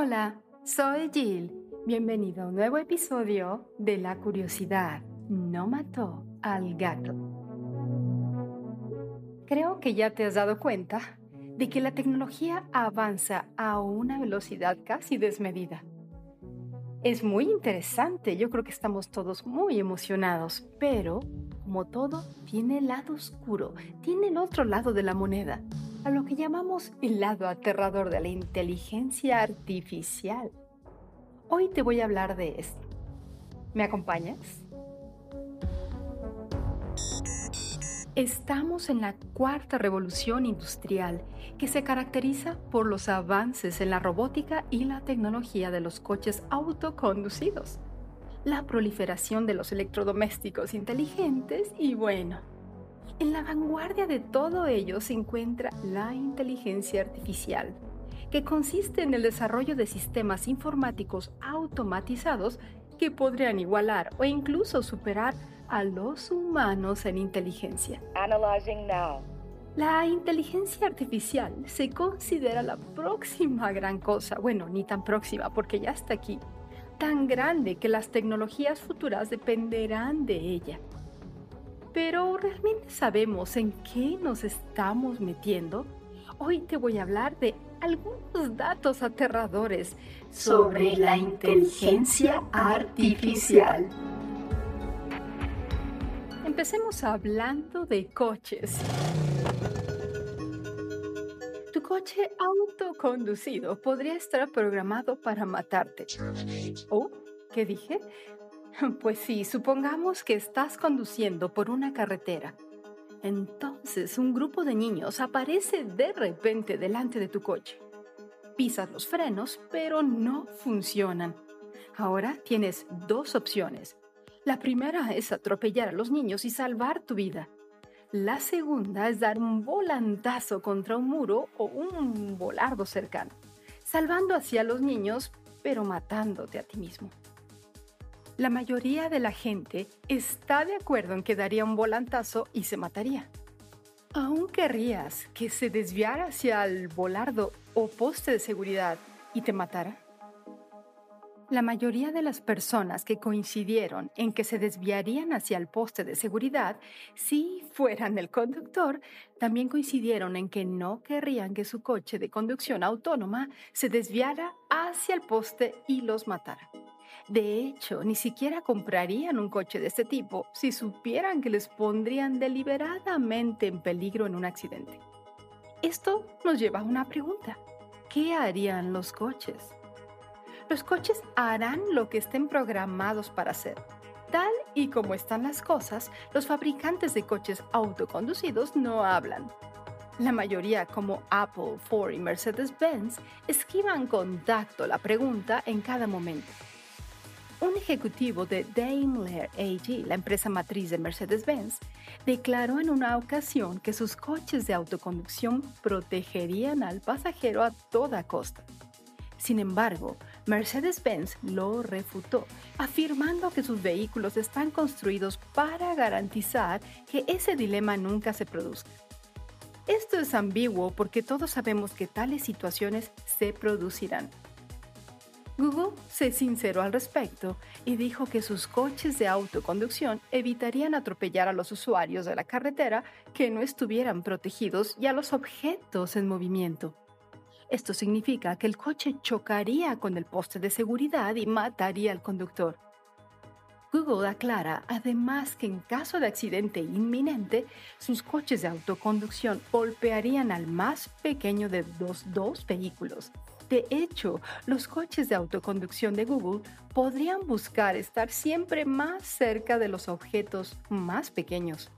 Hola, soy Jill. Bienvenido a un nuevo episodio de La curiosidad no mató al gato. Creo que ya te has dado cuenta de que la tecnología avanza a una velocidad casi desmedida. Es muy interesante, yo creo que estamos todos muy emocionados, pero como todo, tiene el lado oscuro, tiene el otro lado de la moneda a lo que llamamos el lado aterrador de la inteligencia artificial. Hoy te voy a hablar de esto. ¿Me acompañas? Estamos en la cuarta revolución industrial que se caracteriza por los avances en la robótica y la tecnología de los coches autoconducidos, la proliferación de los electrodomésticos inteligentes y bueno, en la vanguardia de todo ello se encuentra la inteligencia artificial, que consiste en el desarrollo de sistemas informáticos automatizados que podrían igualar o incluso superar a los humanos en inteligencia. La inteligencia artificial se considera la próxima gran cosa, bueno, ni tan próxima porque ya está aquí, tan grande que las tecnologías futuras dependerán de ella. Pero ¿realmente sabemos en qué nos estamos metiendo? Hoy te voy a hablar de algunos datos aterradores sobre la inteligencia artificial. Empecemos hablando de coches. Tu coche autoconducido podría estar programado para matarte. ¿Oh? ¿Qué dije? Pues sí, supongamos que estás conduciendo por una carretera. Entonces un grupo de niños aparece de repente delante de tu coche. Pisas los frenos, pero no funcionan. Ahora tienes dos opciones. La primera es atropellar a los niños y salvar tu vida. La segunda es dar un volantazo contra un muro o un volardo cercano, salvando así a los niños, pero matándote a ti mismo. La mayoría de la gente está de acuerdo en que daría un volantazo y se mataría. ¿Aún querrías que se desviara hacia el volardo o poste de seguridad y te matara? La mayoría de las personas que coincidieron en que se desviarían hacia el poste de seguridad si fueran el conductor, también coincidieron en que no querrían que su coche de conducción autónoma se desviara hacia el poste y los matara. De hecho, ni siquiera comprarían un coche de este tipo si supieran que les pondrían deliberadamente en peligro en un accidente. Esto nos lleva a una pregunta. ¿Qué harían los coches? Los coches harán lo que estén programados para hacer. Tal y como están las cosas, los fabricantes de coches autoconducidos no hablan. La mayoría, como Apple, Ford y Mercedes-Benz, esquivan con tacto la pregunta en cada momento. Un ejecutivo de Daimler AG, la empresa matriz de Mercedes-Benz, declaró en una ocasión que sus coches de autoconducción protegerían al pasajero a toda costa. Sin embargo, Mercedes-Benz lo refutó, afirmando que sus vehículos están construidos para garantizar que ese dilema nunca se produzca. Esto es ambiguo porque todos sabemos que tales situaciones se producirán. Google se sinceró al respecto y dijo que sus coches de autoconducción evitarían atropellar a los usuarios de la carretera que no estuvieran protegidos y a los objetos en movimiento. Esto significa que el coche chocaría con el poste de seguridad y mataría al conductor. Google aclara además que en caso de accidente inminente, sus coches de autoconducción golpearían al más pequeño de los dos vehículos de hecho, los coches de autoconducción de Google podrían buscar estar siempre más cerca de los objetos más pequeños.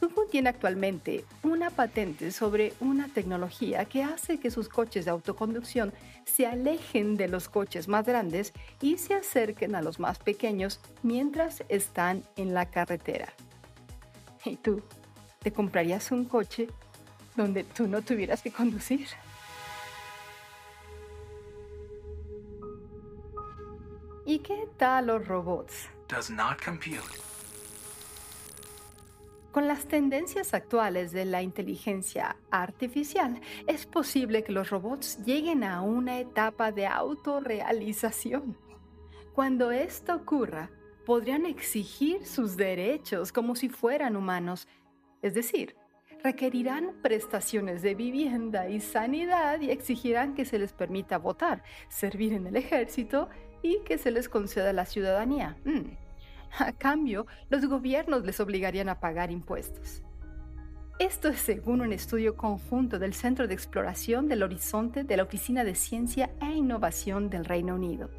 Google tiene actualmente una patente sobre una tecnología que hace que sus coches de autoconducción se alejen de los coches más grandes y se acerquen a los más pequeños mientras están en la carretera. ¿Y tú? ¿Te comprarías un coche donde tú no tuvieras que conducir? ¿Y qué tal los robots? Con las tendencias actuales de la inteligencia artificial, es posible que los robots lleguen a una etapa de autorrealización. Cuando esto ocurra, podrían exigir sus derechos como si fueran humanos, es decir, requerirán prestaciones de vivienda y sanidad y exigirán que se les permita votar, servir en el ejército y que se les conceda la ciudadanía. Mm. A cambio, los gobiernos les obligarían a pagar impuestos. Esto es según un estudio conjunto del Centro de Exploración del Horizonte de la Oficina de Ciencia e Innovación del Reino Unido.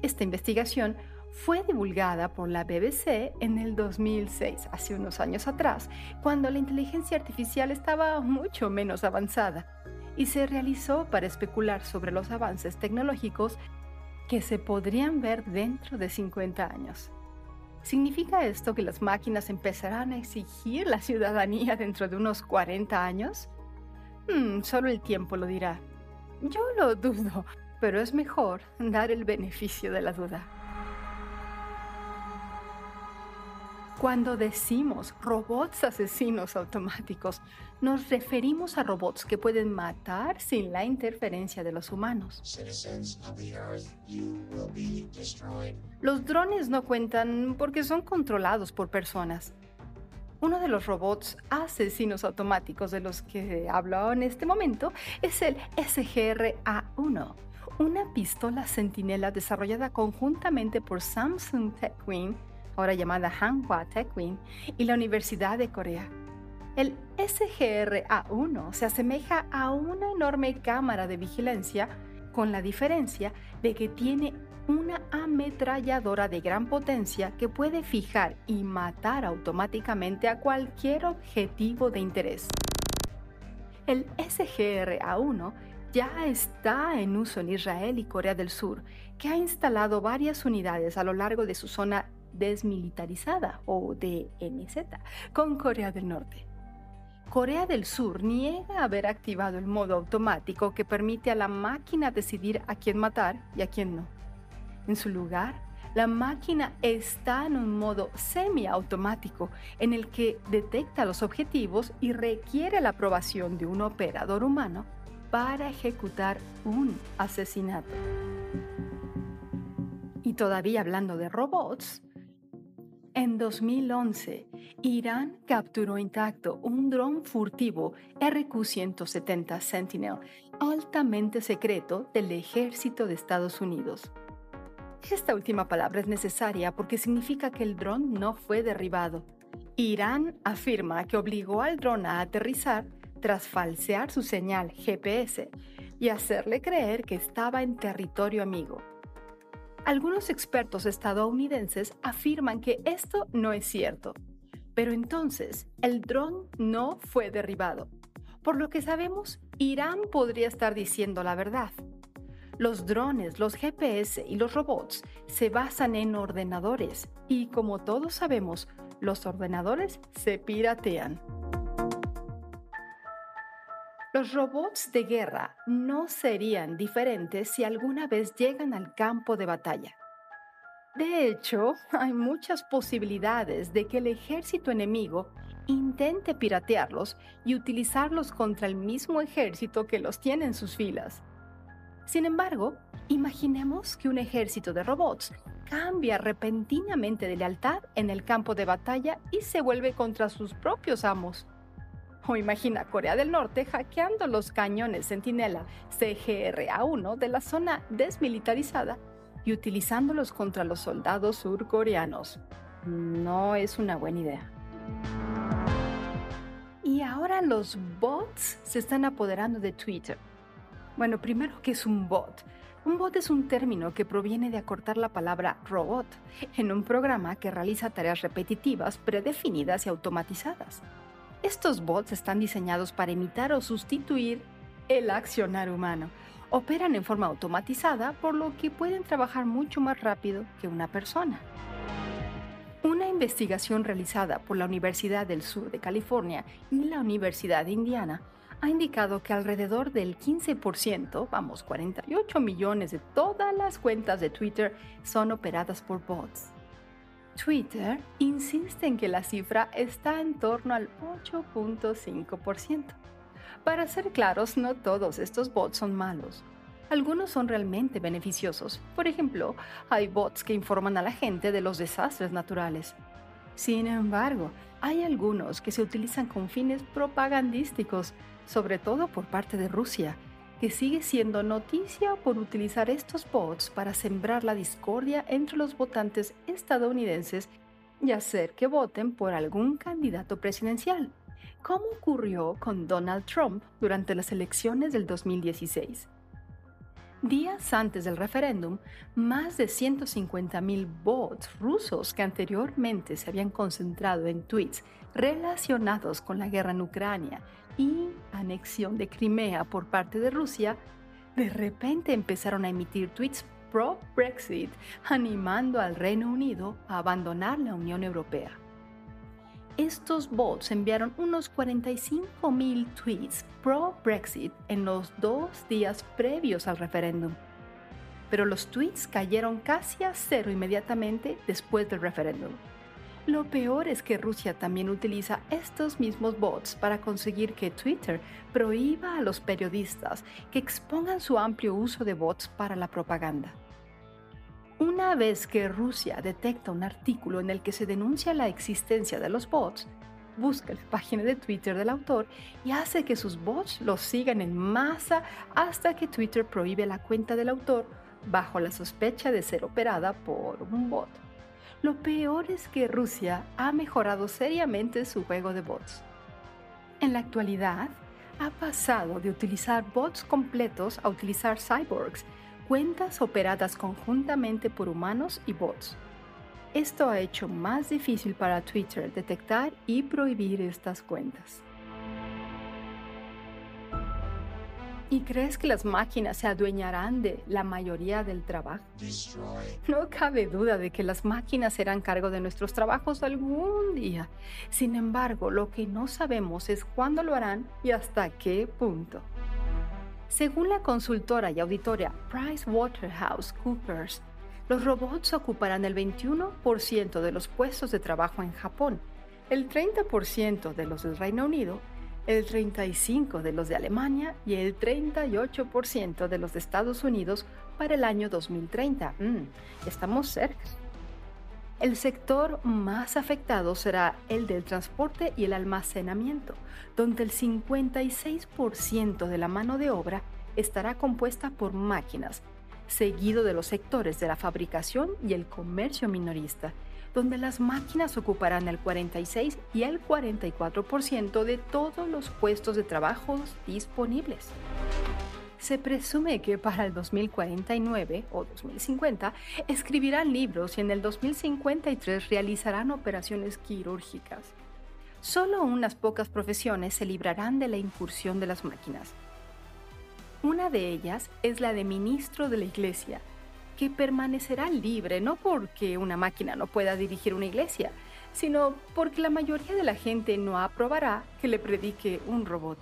Esta investigación fue divulgada por la BBC en el 2006, hace unos años atrás, cuando la inteligencia artificial estaba mucho menos avanzada, y se realizó para especular sobre los avances tecnológicos que se podrían ver dentro de 50 años. ¿Significa esto que las máquinas empezarán a exigir la ciudadanía dentro de unos 40 años? Hmm, solo el tiempo lo dirá. Yo lo dudo, pero es mejor dar el beneficio de la duda. Cuando decimos robots asesinos automáticos, nos referimos a robots que pueden matar sin la interferencia de los humanos. Los drones no cuentan porque son controlados por personas. Uno de los robots asesinos automáticos de los que hablo en este momento es el SGR-A1, una pistola centinela desarrollada conjuntamente por Samsung TechWin ahora llamada Hanwha Techwin, y la Universidad de Corea. El SGR-A1 se asemeja a una enorme cámara de vigilancia con la diferencia de que tiene una ametralladora de gran potencia que puede fijar y matar automáticamente a cualquier objetivo de interés. El SGR-A1 ya está en uso en Israel y Corea del Sur, que ha instalado varias unidades a lo largo de su zona desmilitarizada o DMZ con Corea del Norte. Corea del Sur niega haber activado el modo automático que permite a la máquina decidir a quién matar y a quién no. En su lugar, la máquina está en un modo semiautomático en el que detecta los objetivos y requiere la aprobación de un operador humano para ejecutar un asesinato. Y todavía hablando de robots, en 2011, Irán capturó intacto un dron furtivo RQ-170 Sentinel altamente secreto del ejército de Estados Unidos. Esta última palabra es necesaria porque significa que el dron no fue derribado. Irán afirma que obligó al dron a aterrizar tras falsear su señal GPS y hacerle creer que estaba en territorio amigo. Algunos expertos estadounidenses afirman que esto no es cierto, pero entonces el dron no fue derribado. Por lo que sabemos, Irán podría estar diciendo la verdad. Los drones, los GPS y los robots se basan en ordenadores y como todos sabemos, los ordenadores se piratean. Los robots de guerra no serían diferentes si alguna vez llegan al campo de batalla. De hecho, hay muchas posibilidades de que el ejército enemigo intente piratearlos y utilizarlos contra el mismo ejército que los tiene en sus filas. Sin embargo, imaginemos que un ejército de robots cambia repentinamente de lealtad en el campo de batalla y se vuelve contra sus propios amos. O imagina Corea del Norte hackeando los cañones Centinela CGR-A1 de la zona desmilitarizada y utilizándolos contra los soldados surcoreanos. No es una buena idea. Y ahora los bots se están apoderando de Twitter. Bueno, primero, ¿qué es un bot? Un bot es un término que proviene de acortar la palabra robot en un programa que realiza tareas repetitivas, predefinidas y automatizadas. Estos bots están diseñados para imitar o sustituir el accionar humano. Operan en forma automatizada, por lo que pueden trabajar mucho más rápido que una persona. Una investigación realizada por la Universidad del Sur de California y la Universidad de Indiana ha indicado que alrededor del 15%, vamos, 48 millones de todas las cuentas de Twitter son operadas por bots. Twitter insiste en que la cifra está en torno al 8.5%. Para ser claros, no todos estos bots son malos. Algunos son realmente beneficiosos. Por ejemplo, hay bots que informan a la gente de los desastres naturales. Sin embargo, hay algunos que se utilizan con fines propagandísticos, sobre todo por parte de Rusia, que sigue siendo noticia por utilizar estos bots para sembrar la discordia entre los votantes estadounidenses y hacer que voten por algún candidato presidencial como ocurrió con Donald Trump durante las elecciones del 2016. Días antes del referéndum, más de 150.000 bots rusos que anteriormente se habían concentrado en tweets relacionados con la guerra en Ucrania y anexión de Crimea por parte de Rusia, de repente empezaron a emitir tweets pro-Brexit, animando al Reino Unido a abandonar la Unión Europea estos bots enviaron unos 45.000 tweets pro-Brexit en los dos días previos al referéndum. Pero los tweets cayeron casi a cero inmediatamente después del referéndum. Lo peor es que Rusia también utiliza estos mismos bots para conseguir que Twitter prohíba a los periodistas que expongan su amplio uso de bots para la propaganda. Una vez que Rusia detecta un artículo en el que se denuncia la existencia de los bots, busca la página de Twitter del autor y hace que sus bots los sigan en masa hasta que Twitter prohíbe la cuenta del autor bajo la sospecha de ser operada por un bot. Lo peor es que Rusia ha mejorado seriamente su juego de bots. En la actualidad, ha pasado de utilizar bots completos a utilizar cyborgs cuentas operadas conjuntamente por humanos y bots. Esto ha hecho más difícil para Twitter detectar y prohibir estas cuentas. ¿Y crees que las máquinas se adueñarán de la mayoría del trabajo? No cabe duda de que las máquinas serán cargo de nuestros trabajos algún día. Sin embargo, lo que no sabemos es cuándo lo harán y hasta qué punto. Según la consultora y auditoria PricewaterhouseCoopers, los robots ocuparán el 21% de los puestos de trabajo en Japón, el 30% de los del Reino Unido, el 35% de los de Alemania y el 38% de los de Estados Unidos para el año 2030. Mm, estamos cerca. El sector más afectado será el del transporte y el almacenamiento, donde el 56% de la mano de obra estará compuesta por máquinas, seguido de los sectores de la fabricación y el comercio minorista, donde las máquinas ocuparán el 46 y el 44% de todos los puestos de trabajo disponibles. Se presume que para el 2049 o 2050 escribirán libros y en el 2053 realizarán operaciones quirúrgicas. Solo unas pocas profesiones se librarán de la incursión de las máquinas. Una de ellas es la de ministro de la iglesia, que permanecerá libre no porque una máquina no pueda dirigir una iglesia, sino porque la mayoría de la gente no aprobará que le predique un robot.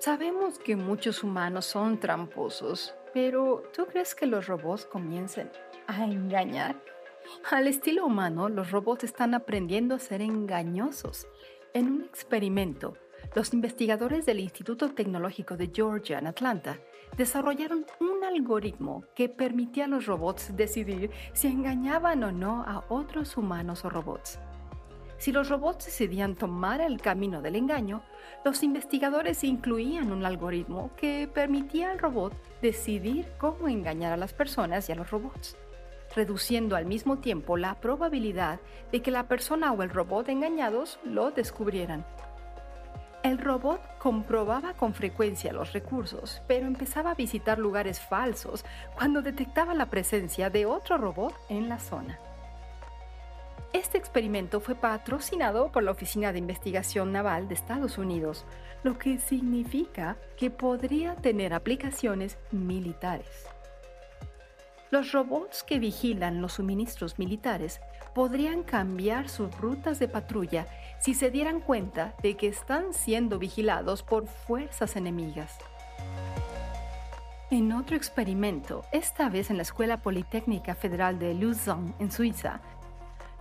Sabemos que muchos humanos son tramposos, pero ¿tú crees que los robots comiencen a engañar? Al estilo humano, los robots están aprendiendo a ser engañosos. En un experimento, los investigadores del Instituto Tecnológico de Georgia en Atlanta desarrollaron un algoritmo que permitía a los robots decidir si engañaban o no a otros humanos o robots. Si los robots decidían tomar el camino del engaño, los investigadores incluían un algoritmo que permitía al robot decidir cómo engañar a las personas y a los robots, reduciendo al mismo tiempo la probabilidad de que la persona o el robot engañados lo descubrieran. El robot comprobaba con frecuencia los recursos, pero empezaba a visitar lugares falsos cuando detectaba la presencia de otro robot en la zona. Este experimento fue patrocinado por la Oficina de Investigación Naval de Estados Unidos, lo que significa que podría tener aplicaciones militares. Los robots que vigilan los suministros militares podrían cambiar sus rutas de patrulla si se dieran cuenta de que están siendo vigilados por fuerzas enemigas. En otro experimento, esta vez en la Escuela Politécnica Federal de Lausanne, en Suiza,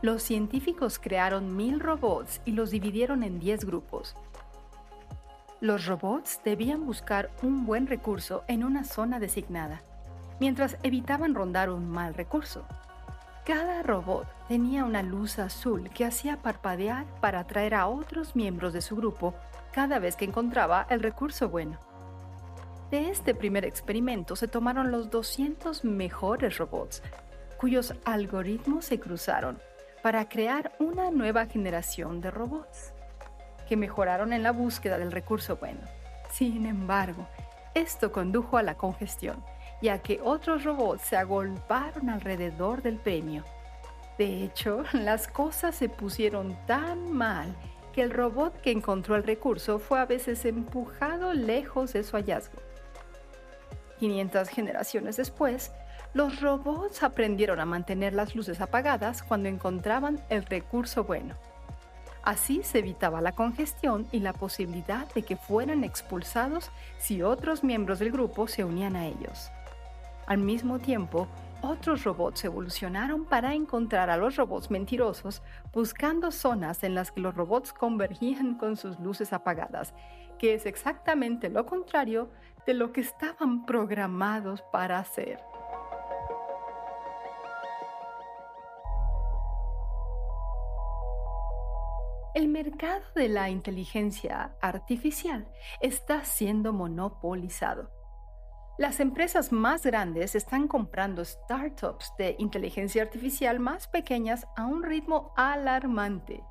los científicos crearon mil robots y los dividieron en 10 grupos. Los robots debían buscar un buen recurso en una zona designada, mientras evitaban rondar un mal recurso. Cada robot tenía una luz azul que hacía parpadear para atraer a otros miembros de su grupo cada vez que encontraba el recurso bueno. De este primer experimento se tomaron los 200 mejores robots, cuyos algoritmos se cruzaron para crear una nueva generación de robots, que mejoraron en la búsqueda del recurso bueno. Sin embargo, esto condujo a la congestión, ya que otros robots se agolparon alrededor del premio. De hecho, las cosas se pusieron tan mal que el robot que encontró el recurso fue a veces empujado lejos de su hallazgo. 500 generaciones después, los robots aprendieron a mantener las luces apagadas cuando encontraban el recurso bueno. Así se evitaba la congestión y la posibilidad de que fueran expulsados si otros miembros del grupo se unían a ellos. Al mismo tiempo, otros robots evolucionaron para encontrar a los robots mentirosos buscando zonas en las que los robots convergían con sus luces apagadas, que es exactamente lo contrario de lo que estaban programados para hacer. El mercado de la inteligencia artificial está siendo monopolizado. Las empresas más grandes están comprando startups de inteligencia artificial más pequeñas a un ritmo alarmante.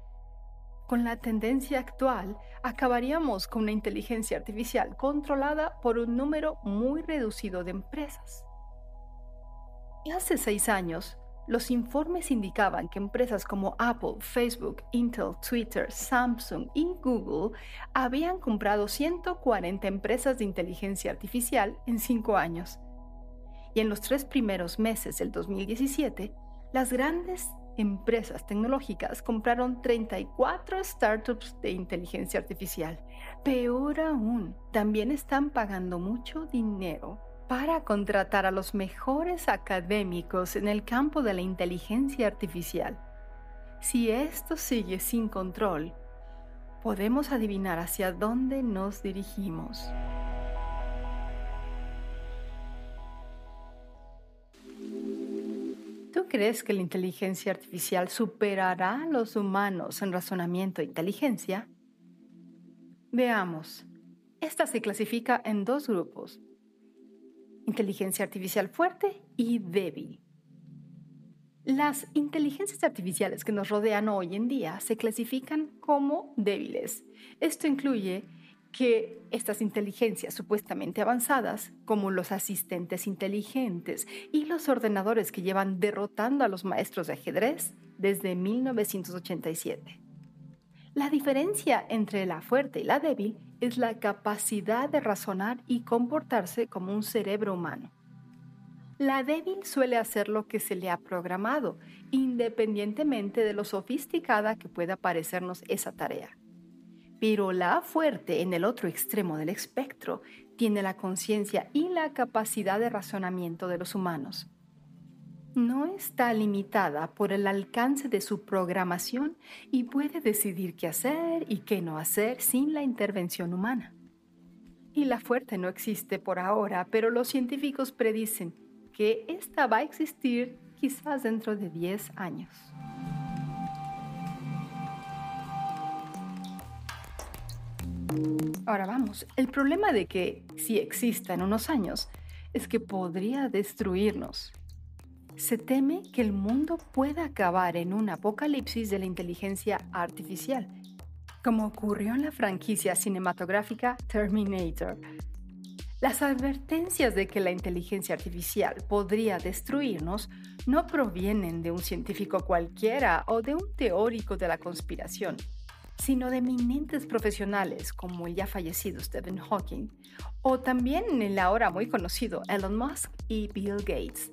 Con la tendencia actual, acabaríamos con una inteligencia artificial controlada por un número muy reducido de empresas. Hace seis años, los informes indicaban que empresas como Apple, Facebook, Intel, Twitter, Samsung y Google habían comprado 140 empresas de inteligencia artificial en cinco años. Y en los tres primeros meses del 2017, las grandes empresas tecnológicas compraron 34 startups de inteligencia artificial. Peor aún, también están pagando mucho dinero para contratar a los mejores académicos en el campo de la inteligencia artificial. Si esto sigue sin control, podemos adivinar hacia dónde nos dirigimos. ¿Tú crees que la inteligencia artificial superará a los humanos en razonamiento e inteligencia? Veamos. Esta se clasifica en dos grupos inteligencia artificial fuerte y débil. Las inteligencias artificiales que nos rodean hoy en día se clasifican como débiles. Esto incluye que estas inteligencias supuestamente avanzadas, como los asistentes inteligentes y los ordenadores que llevan derrotando a los maestros de ajedrez desde 1987. La diferencia entre la fuerte y la débil es la capacidad de razonar y comportarse como un cerebro humano. La débil suele hacer lo que se le ha programado, independientemente de lo sofisticada que pueda parecernos esa tarea. Pero la fuerte, en el otro extremo del espectro, tiene la conciencia y la capacidad de razonamiento de los humanos no está limitada por el alcance de su programación y puede decidir qué hacer y qué no hacer sin la intervención humana. Y la fuerte no existe por ahora, pero los científicos predicen que esta va a existir quizás dentro de 10 años. Ahora vamos, el problema de que si exista en unos años es que podría destruirnos se teme que el mundo pueda acabar en un apocalipsis de la inteligencia artificial, como ocurrió en la franquicia cinematográfica Terminator. Las advertencias de que la inteligencia artificial podría destruirnos no provienen de un científico cualquiera o de un teórico de la conspiración, sino de eminentes profesionales como el ya fallecido Stephen Hawking o también el ahora muy conocido Elon Musk y Bill Gates.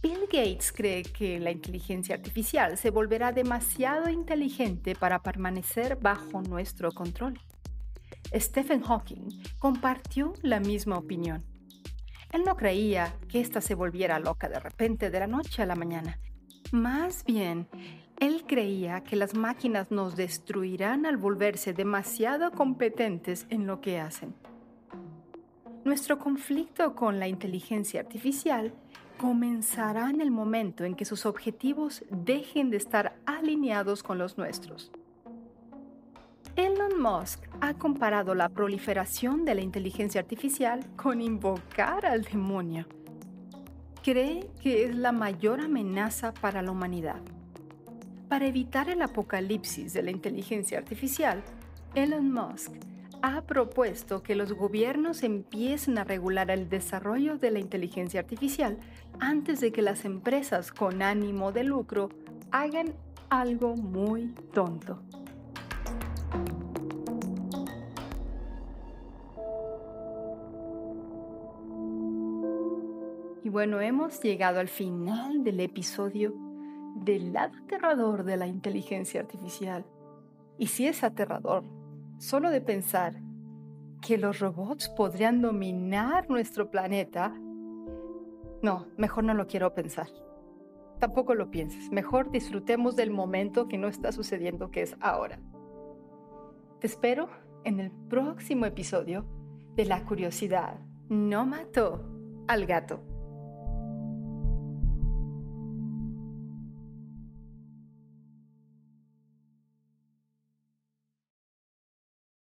Bill Gates cree que la inteligencia artificial se volverá demasiado inteligente para permanecer bajo nuestro control. Stephen Hawking compartió la misma opinión. Él no creía que ésta se volviera loca de repente de la noche a la mañana. Más bien, él creía que las máquinas nos destruirán al volverse demasiado competentes en lo que hacen. Nuestro conflicto con la inteligencia artificial comenzará en el momento en que sus objetivos dejen de estar alineados con los nuestros. Elon Musk ha comparado la proliferación de la inteligencia artificial con invocar al demonio. Cree que es la mayor amenaza para la humanidad. Para evitar el apocalipsis de la inteligencia artificial, Elon Musk ha propuesto que los gobiernos empiecen a regular el desarrollo de la inteligencia artificial antes de que las empresas con ánimo de lucro hagan algo muy tonto. Y bueno, hemos llegado al final del episodio del lado aterrador de la inteligencia artificial. Y si es aterrador, solo de pensar que los robots podrían dominar nuestro planeta, no, mejor no lo quiero pensar. Tampoco lo pienses. Mejor disfrutemos del momento que no está sucediendo, que es ahora. Te espero en el próximo episodio de La curiosidad no mató al gato.